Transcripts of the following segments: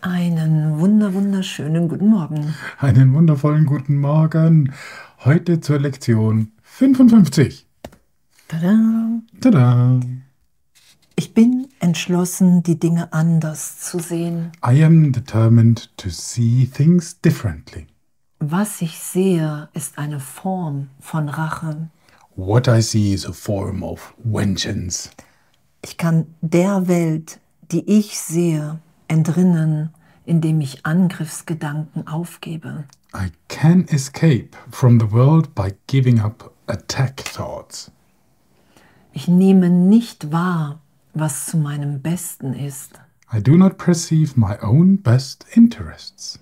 Einen wunder wunderschönen guten Morgen. Einen wundervollen guten Morgen. Heute zur Lektion 55. Tada! Tada! Ich bin entschlossen, die Dinge anders zu sehen. I am determined to see things differently. Was ich sehe, ist eine Form von Rache. What I see is a form of vengeance. Ich kann der Welt, die ich sehe, entrinnen, indem ich Angriffsgedanken aufgebe. I can escape from the world by giving up attack thoughts. Ich nehme nicht wahr, was zu meinem Besten ist. I do not perceive my own best interests.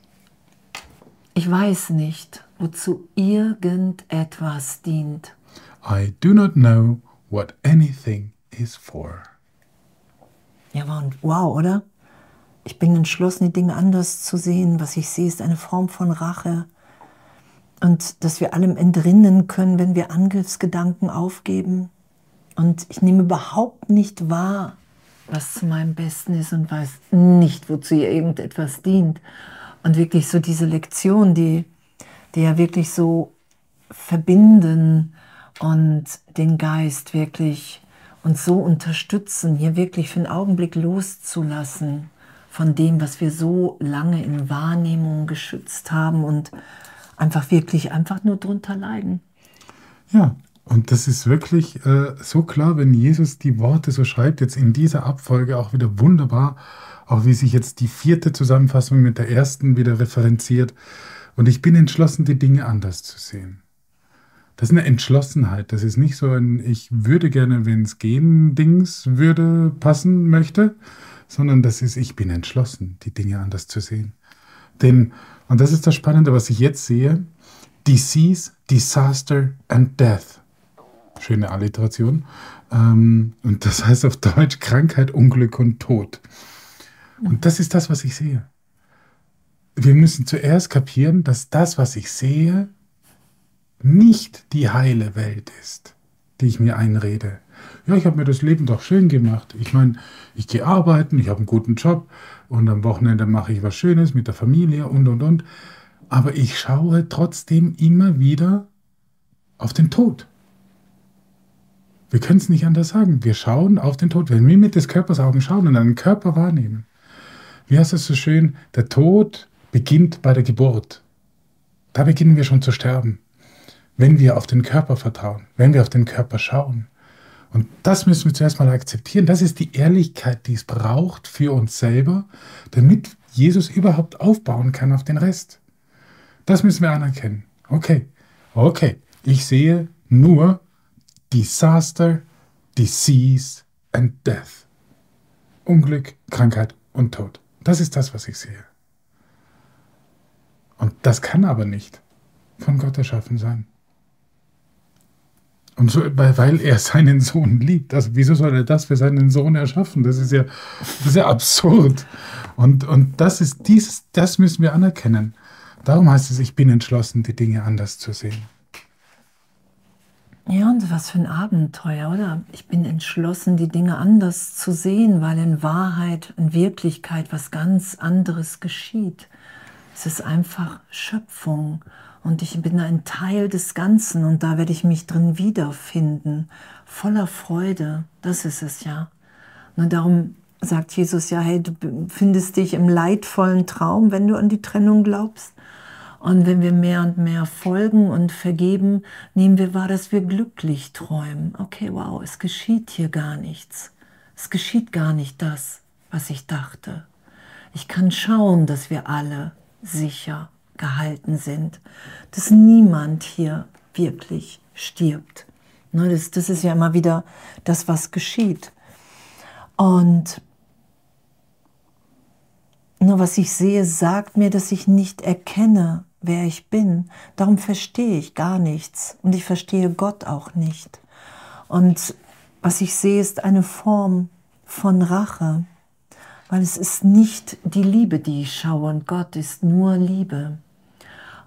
Ich weiß nicht, wozu irgendetwas dient. I do not know what anything is for. Ja, und wow, oder? Ich bin entschlossen, die Dinge anders zu sehen. Was ich sehe, ist eine Form von Rache. Und dass wir allem entrinnen können, wenn wir Angriffsgedanken aufgeben. Und ich nehme überhaupt nicht wahr, was zu meinem Besten ist und weiß nicht, wozu ihr irgendetwas dient. Und wirklich so diese Lektion, die, die ja wirklich so verbinden und den Geist wirklich uns so unterstützen, hier wirklich für einen Augenblick loszulassen von dem, was wir so lange in Wahrnehmung geschützt haben und einfach wirklich einfach nur drunter leiden. Ja, und das ist wirklich äh, so klar, wenn Jesus die Worte so schreibt, jetzt in dieser Abfolge auch wieder wunderbar, auch wie sich jetzt die vierte Zusammenfassung mit der ersten wieder referenziert. Und ich bin entschlossen, die Dinge anders zu sehen. Das ist eine Entschlossenheit. Das ist nicht so ein Ich würde gerne, wenn es gehen, Dings würde passen möchte, sondern das ist Ich bin entschlossen, die Dinge anders zu sehen. Denn, und das ist das Spannende, was ich jetzt sehe, Disease, Disaster and Death. Schöne Alliteration. Ähm, und das heißt auf Deutsch Krankheit, Unglück und Tod. Und das ist das, was ich sehe. Wir müssen zuerst kapieren, dass das, was ich sehe, nicht die heile Welt ist, die ich mir einrede. Ja, ich habe mir das Leben doch schön gemacht. Ich meine, ich gehe arbeiten, ich habe einen guten Job und am Wochenende mache ich was Schönes mit der Familie und und und. Aber ich schaue trotzdem immer wieder auf den Tod. Wir können es nicht anders sagen. Wir schauen auf den Tod. Wenn wir mit des Körpers Augen schauen und einen Körper wahrnehmen, wie heißt es so schön, der Tod beginnt bei der Geburt. Da beginnen wir schon zu sterben wenn wir auf den Körper vertrauen, wenn wir auf den Körper schauen. Und das müssen wir zuerst mal akzeptieren. Das ist die Ehrlichkeit, die es braucht für uns selber, damit Jesus überhaupt aufbauen kann auf den Rest. Das müssen wir anerkennen. Okay, okay, ich sehe nur Disaster, Disease and Death. Unglück, Krankheit und Tod. Das ist das, was ich sehe. Und das kann aber nicht von Gott erschaffen sein. Und so, weil er seinen Sohn liebt. Also wieso soll er das für seinen Sohn erschaffen? Das ist ja, das ist ja absurd. Und, und das ist dieses, das müssen wir anerkennen. Darum heißt es, ich bin entschlossen, die Dinge anders zu sehen. Ja, und was für ein Abenteuer, oder? Ich bin entschlossen, die Dinge anders zu sehen, weil in Wahrheit, in Wirklichkeit was ganz anderes geschieht. Es ist einfach Schöpfung und ich bin ein Teil des Ganzen und da werde ich mich drin wiederfinden, voller Freude. Das ist es ja. Und darum sagt Jesus ja, hey, du findest dich im leidvollen Traum, wenn du an die Trennung glaubst. Und wenn wir mehr und mehr folgen und vergeben, nehmen wir wahr, dass wir glücklich träumen. Okay, wow, es geschieht hier gar nichts. Es geschieht gar nicht das, was ich dachte. Ich kann schauen, dass wir alle sicher gehalten sind, dass niemand hier wirklich stirbt. Ne, das, das ist ja immer wieder das, was geschieht. Und nur was ich sehe, sagt mir, dass ich nicht erkenne, wer ich bin. Darum verstehe ich gar nichts und ich verstehe Gott auch nicht. Und was ich sehe, ist eine Form von Rache, weil es ist nicht die Liebe, die ich schaue und Gott ist nur Liebe.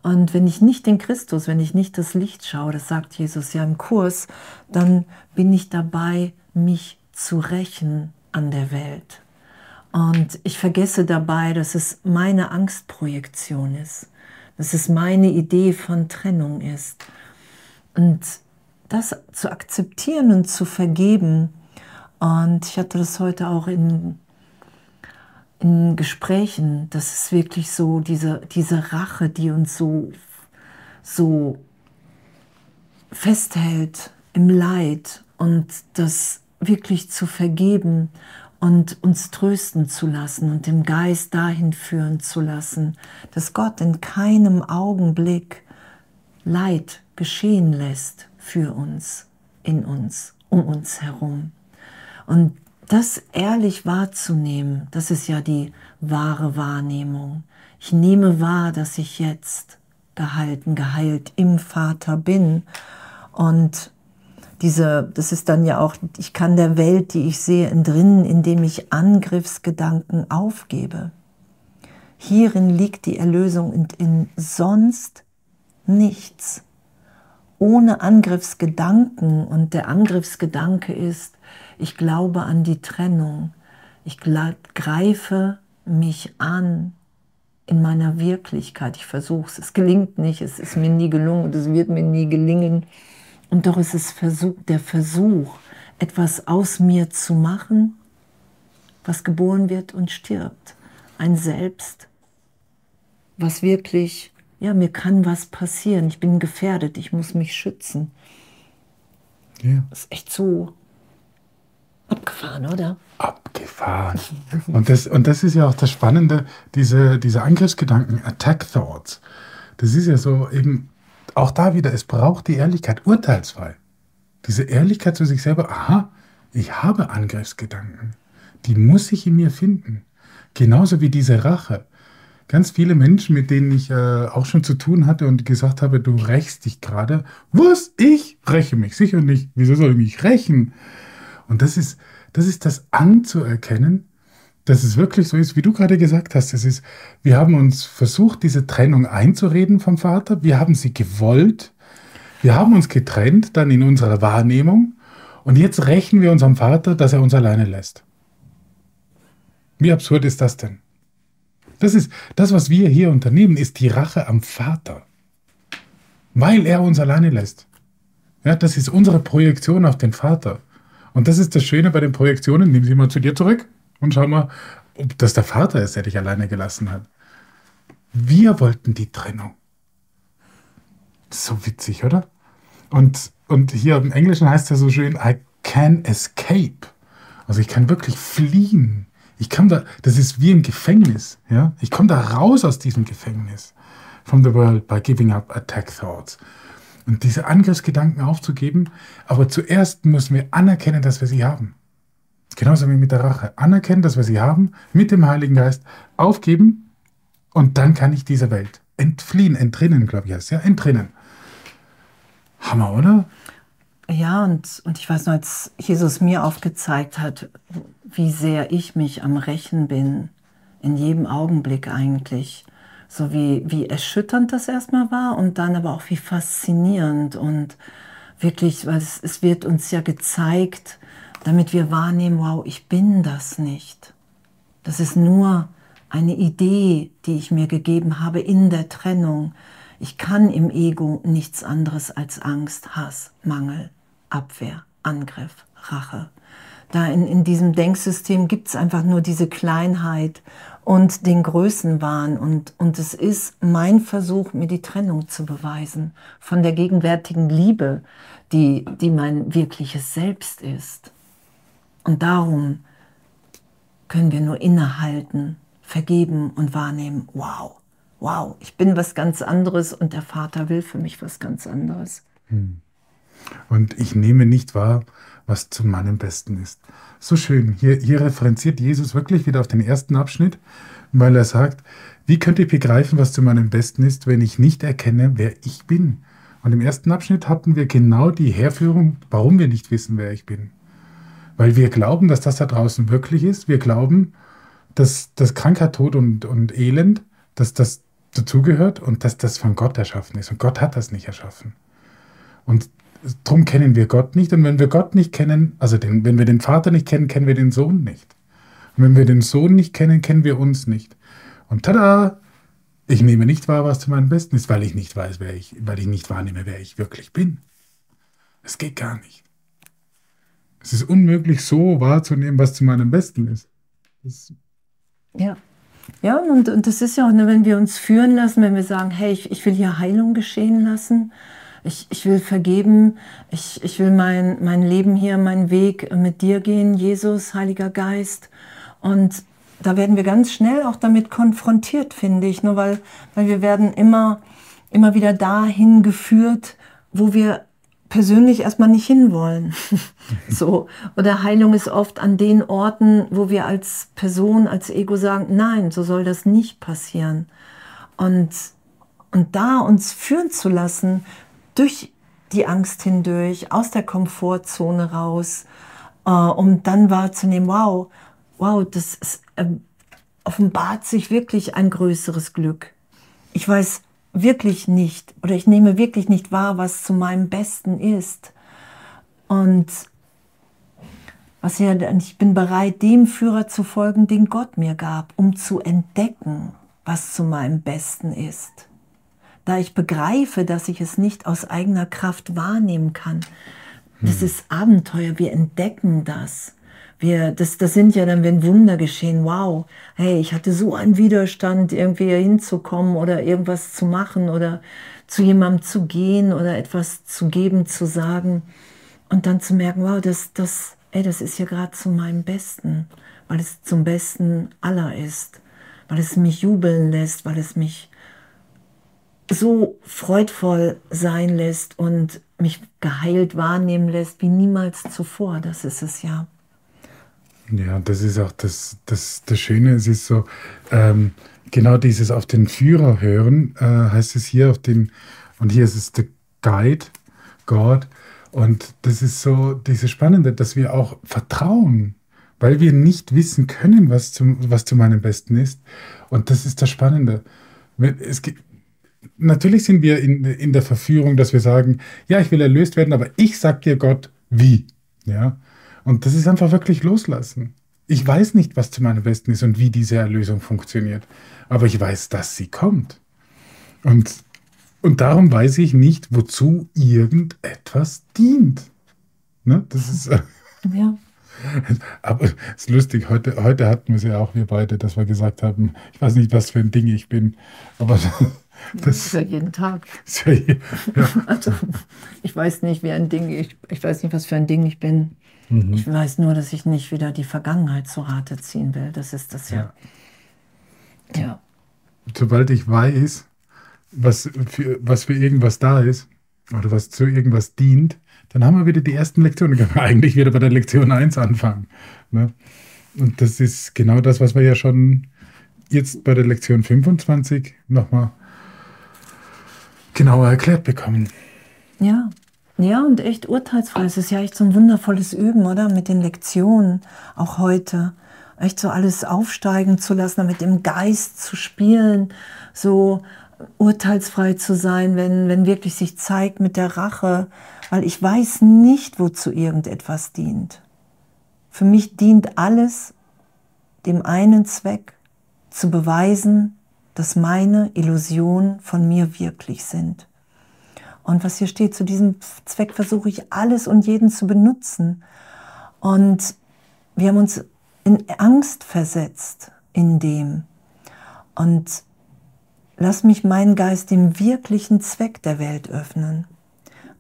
Und wenn ich nicht den Christus, wenn ich nicht das Licht schaue, das sagt Jesus ja im Kurs, dann bin ich dabei, mich zu rächen an der Welt. Und ich vergesse dabei, dass es meine Angstprojektion ist, dass es meine Idee von Trennung ist. Und das zu akzeptieren und zu vergeben. Und ich hatte das heute auch in in Gesprächen, das ist wirklich so diese, diese Rache, die uns so, so festhält im Leid und das wirklich zu vergeben und uns trösten zu lassen und dem Geist dahin führen zu lassen, dass Gott in keinem Augenblick Leid geschehen lässt für uns, in uns, um uns herum. Und das ehrlich wahrzunehmen, das ist ja die wahre Wahrnehmung. Ich nehme wahr, dass ich jetzt gehalten, geheilt im Vater bin. Und diese, das ist dann ja auch, ich kann der Welt, die ich sehe, entrinnen, indem ich Angriffsgedanken aufgebe. Hierin liegt die Erlösung und in sonst nichts. Ohne Angriffsgedanken, und der Angriffsgedanke ist, ich glaube an die Trennung. Ich greife mich an in meiner Wirklichkeit. Ich versuche es. Es gelingt nicht. Es ist mir nie gelungen und es wird mir nie gelingen. Und doch ist es Versuch, der Versuch, etwas aus mir zu machen, was geboren wird und stirbt. Ein Selbst, was wirklich, ja, mir kann was passieren. Ich bin gefährdet. Ich muss mich schützen. Ja. Das ist echt so Abgefahren, oder? Abgefahren. und, das, und das ist ja auch das Spannende, diese, diese Angriffsgedanken, Attack Thoughts. Das ist ja so eben, auch da wieder, es braucht die Ehrlichkeit, urteilsfrei. Diese Ehrlichkeit zu sich selber, aha, ich habe Angriffsgedanken. Die muss ich in mir finden. Genauso wie diese Rache. Ganz viele Menschen, mit denen ich äh, auch schon zu tun hatte und gesagt habe, du rächst dich gerade. Was? Ich räche mich sicher nicht. Wieso soll ich mich rächen? Und das ist, das ist das anzuerkennen, dass es wirklich so ist, wie du gerade gesagt hast. Es ist, wir haben uns versucht, diese Trennung einzureden vom Vater. Wir haben sie gewollt. Wir haben uns getrennt dann in unserer Wahrnehmung. Und jetzt rächen wir unserem Vater, dass er uns alleine lässt. Wie absurd ist das denn? Das ist das, was wir hier unternehmen, ist die Rache am Vater. Weil er uns alleine lässt. Ja, das ist unsere Projektion auf den Vater. Und das ist das Schöne bei den Projektionen. Nimm sie mal zu dir zurück und schau mal, ob das der Vater ist, der dich alleine gelassen hat. Wir wollten die Trennung. So witzig, oder? Und, und hier im Englischen heißt ja so schön, I can escape. Also ich kann wirklich fliehen. Ich kann da, das ist wie ein Gefängnis. Ja? Ich komme da raus aus diesem Gefängnis. From the world by giving up attack thoughts und diese Angriffsgedanken aufzugeben. Aber zuerst müssen wir anerkennen, dass wir sie haben. Genauso wie mit der Rache. Anerkennen, dass wir sie haben, mit dem Heiligen Geist aufgeben und dann kann ich dieser Welt entfliehen, entrinnen, glaube ich, heißt ja, entrinnen. Hammer, oder? Ja, und, und ich weiß noch, als Jesus mir aufgezeigt hat, wie sehr ich mich am Rächen bin, in jedem Augenblick eigentlich so wie, wie erschütternd das erstmal war und dann aber auch wie faszinierend und wirklich, weil es, es wird uns ja gezeigt, damit wir wahrnehmen, wow, ich bin das nicht. Das ist nur eine Idee, die ich mir gegeben habe in der Trennung. Ich kann im Ego nichts anderes als Angst, Hass, Mangel, Abwehr, Angriff, Rache. Da in, in diesem Denksystem gibt es einfach nur diese Kleinheit und den Größenwahn. Und, und es ist mein Versuch, mir die Trennung zu beweisen von der gegenwärtigen Liebe, die, die mein wirkliches Selbst ist. Und darum können wir nur innehalten, vergeben und wahrnehmen, wow, wow, ich bin was ganz anderes und der Vater will für mich was ganz anderes. Hm. Und ich nehme nicht wahr, was zu meinem Besten ist. So schön. Hier, hier referenziert Jesus wirklich wieder auf den ersten Abschnitt, weil er sagt, wie könnt ihr begreifen, was zu meinem Besten ist, wenn ich nicht erkenne, wer ich bin? Und im ersten Abschnitt hatten wir genau die Herführung, warum wir nicht wissen, wer ich bin. Weil wir glauben, dass das da draußen wirklich ist. Wir glauben, dass das Krankheit, Tod und, und Elend, dass das dazugehört und dass das von Gott erschaffen ist. Und Gott hat das nicht erschaffen. Und darum kennen wir Gott nicht. Und wenn wir Gott nicht kennen, also den, wenn wir den Vater nicht kennen, kennen wir den Sohn nicht. Und wenn wir den Sohn nicht kennen, kennen wir uns nicht. Und tada! Ich nehme nicht wahr, was zu meinem Besten ist, weil ich nicht weiß, wer ich, weil ich nicht wahrnehme, wer ich wirklich bin. Es geht gar nicht. Es ist unmöglich, so wahrzunehmen, was zu meinem Besten ist. Das ja. Ja, und, und das ist ja auch, ne, wenn wir uns führen lassen, wenn wir sagen, hey, ich, ich will hier Heilung geschehen lassen, ich, ich will vergeben, ich, ich will mein, mein Leben hier, meinen Weg mit dir gehen, Jesus, Heiliger Geist. Und da werden wir ganz schnell auch damit konfrontiert, finde ich, nur weil, weil wir werden immer, immer wieder dahin geführt, wo wir persönlich erstmal nicht hinwollen. so. Oder Heilung ist oft an den Orten, wo wir als Person, als Ego sagen, nein, so soll das nicht passieren. Und, und da uns führen zu lassen, durch die Angst hindurch, aus der Komfortzone raus, äh, um dann wahrzunehmen, wow, wow, das ist, äh, offenbart sich wirklich ein größeres Glück. Ich weiß wirklich nicht oder ich nehme wirklich nicht wahr, was zu meinem Besten ist. Und was ja, ich bin bereit, dem Führer zu folgen, den Gott mir gab, um zu entdecken, was zu meinem Besten ist. Da ich begreife, dass ich es nicht aus eigener Kraft wahrnehmen kann. Das hm. ist Abenteuer, wir entdecken das. Wir, das, das sind ja dann, wenn Wunder geschehen, wow, hey, ich hatte so einen Widerstand, irgendwie hinzukommen oder irgendwas zu machen oder zu jemandem zu gehen oder etwas zu geben, zu sagen und dann zu merken, wow, das, das, ey, das ist ja gerade zu meinem Besten, weil es zum Besten aller ist, weil es mich jubeln lässt, weil es mich so freudvoll sein lässt und mich geheilt wahrnehmen lässt wie niemals zuvor. Das ist es ja. Ja, das ist auch das, das, das Schöne. Es ist so, ähm, genau dieses auf den Führer hören, äh, heißt es hier auf den, und hier ist es der Guide, Gott. Und das ist so dieses Spannende, dass wir auch vertrauen, weil wir nicht wissen können, was, zum, was zu meinem Besten ist. Und das ist das Spannende. Es gibt, natürlich sind wir in, in der Verführung, dass wir sagen, ja, ich will erlöst werden, aber ich sag dir Gott, wie. Ja. Und das ist einfach wirklich loslassen. Ich weiß nicht, was zu meinem Besten ist und wie diese Erlösung funktioniert, aber ich weiß, dass sie kommt. Und, und darum weiß ich nicht, wozu irgendetwas dient. Ne? Das ist. Ja. Aber es ist lustig, heute, heute hatten wir es ja auch, wir beide, dass wir gesagt haben, ich weiß nicht, was für ein Ding ich bin, aber das, das ist ja jeden Tag. Ja, ja. Also, ich weiß nicht, wie ein Ding, ich, ich weiß nicht, was für ein Ding ich bin. Mhm. Ich weiß nur, dass ich nicht wieder die Vergangenheit zu Rate ziehen will. Das ist das ja. Ja. ja. Sobald ich weiß, was für, was für irgendwas da ist oder was zu irgendwas dient, dann haben wir wieder die ersten Lektionen. Wir können eigentlich wieder bei der Lektion 1 anfangen. Ne? Und das ist genau das, was wir ja schon jetzt bei der Lektion 25 nochmal genauer erklärt bekommen. Ja, ja, und echt urteilsfrei. Es ist ja echt so ein wundervolles Üben, oder? Mit den Lektionen, auch heute. Echt so alles aufsteigen zu lassen, mit dem Geist zu spielen, so urteilsfrei zu sein, wenn, wenn wirklich sich zeigt mit der Rache, weil ich weiß nicht, wozu irgendetwas dient. Für mich dient alles dem einen Zweck, zu beweisen, dass meine Illusionen von mir wirklich sind. Und was hier steht, zu diesem Zweck versuche ich alles und jeden zu benutzen. Und wir haben uns in Angst versetzt in dem. Und lass mich meinen Geist dem wirklichen Zweck der Welt öffnen.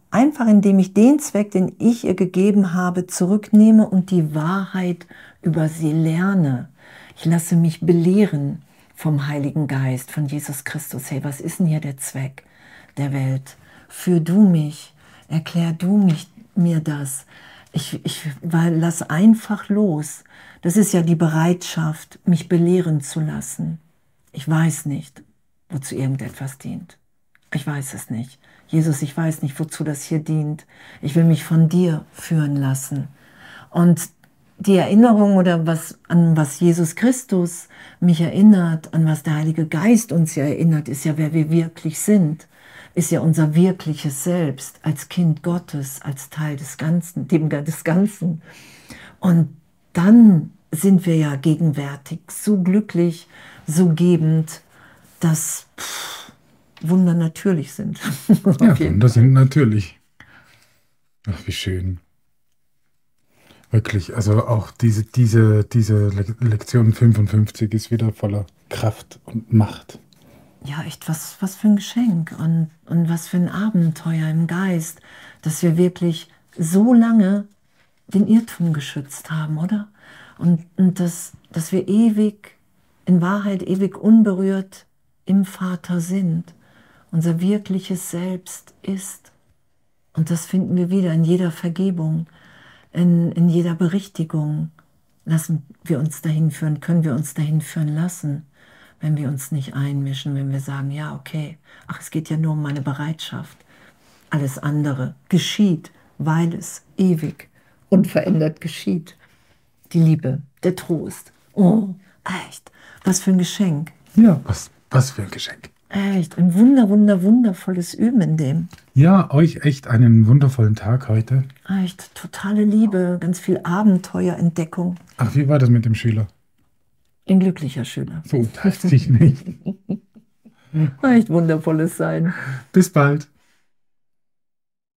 Einfach indem ich den Zweck, den ich ihr gegeben habe, zurücknehme und die Wahrheit über sie lerne. Ich lasse mich belehren vom Heiligen Geist, von Jesus Christus. Hey, was ist denn hier der Zweck der Welt? Führ du mich, erklär du mich, mir das. Ich, ich weil, lass einfach los. Das ist ja die Bereitschaft, mich belehren zu lassen. Ich weiß nicht, wozu irgendetwas dient. Ich weiß es nicht. Jesus, ich weiß nicht, wozu das hier dient. Ich will mich von dir führen lassen. Und die Erinnerung oder was, an was Jesus Christus mich erinnert, an was der Heilige Geist uns ja erinnert, ist ja, wer wir wirklich sind, ist ja unser wirkliches Selbst als Kind Gottes, als Teil des Ganzen, dem des Ganzen. Und dann sind wir ja gegenwärtig so glücklich, so gebend, dass pff, Wunder natürlich sind. ja, Wunder sind natürlich. Ach, wie schön. Wirklich, also auch diese, diese, diese Lektion 55 ist wieder voller Kraft und Macht. Ja, echt, was, was für ein Geschenk und, und was für ein Abenteuer im Geist, dass wir wirklich so lange den Irrtum geschützt haben, oder? Und, und dass, dass wir ewig, in Wahrheit ewig unberührt im Vater sind. Unser wirkliches Selbst ist. Und das finden wir wieder in jeder Vergebung in, in jeder Berichtigung lassen wir uns dahin führen, können wir uns dahin führen lassen, wenn wir uns nicht einmischen, wenn wir sagen, ja, okay, ach, es geht ja nur um meine Bereitschaft. Alles andere geschieht, weil es ewig unverändert geschieht. Die Liebe, der Trost. Oh, echt, was für ein Geschenk. Ja, was, was für ein Geschenk. Echt, ein wunder, wunder, wundervolles Üben in dem. Ja, euch echt einen wundervollen Tag heute. Echt, totale Liebe, ganz viel Abenteuer, Entdeckung. Ach, wie war das mit dem Schüler? Ein glücklicher Schüler. So, das sich nicht. echt wundervolles Sein. Bis bald.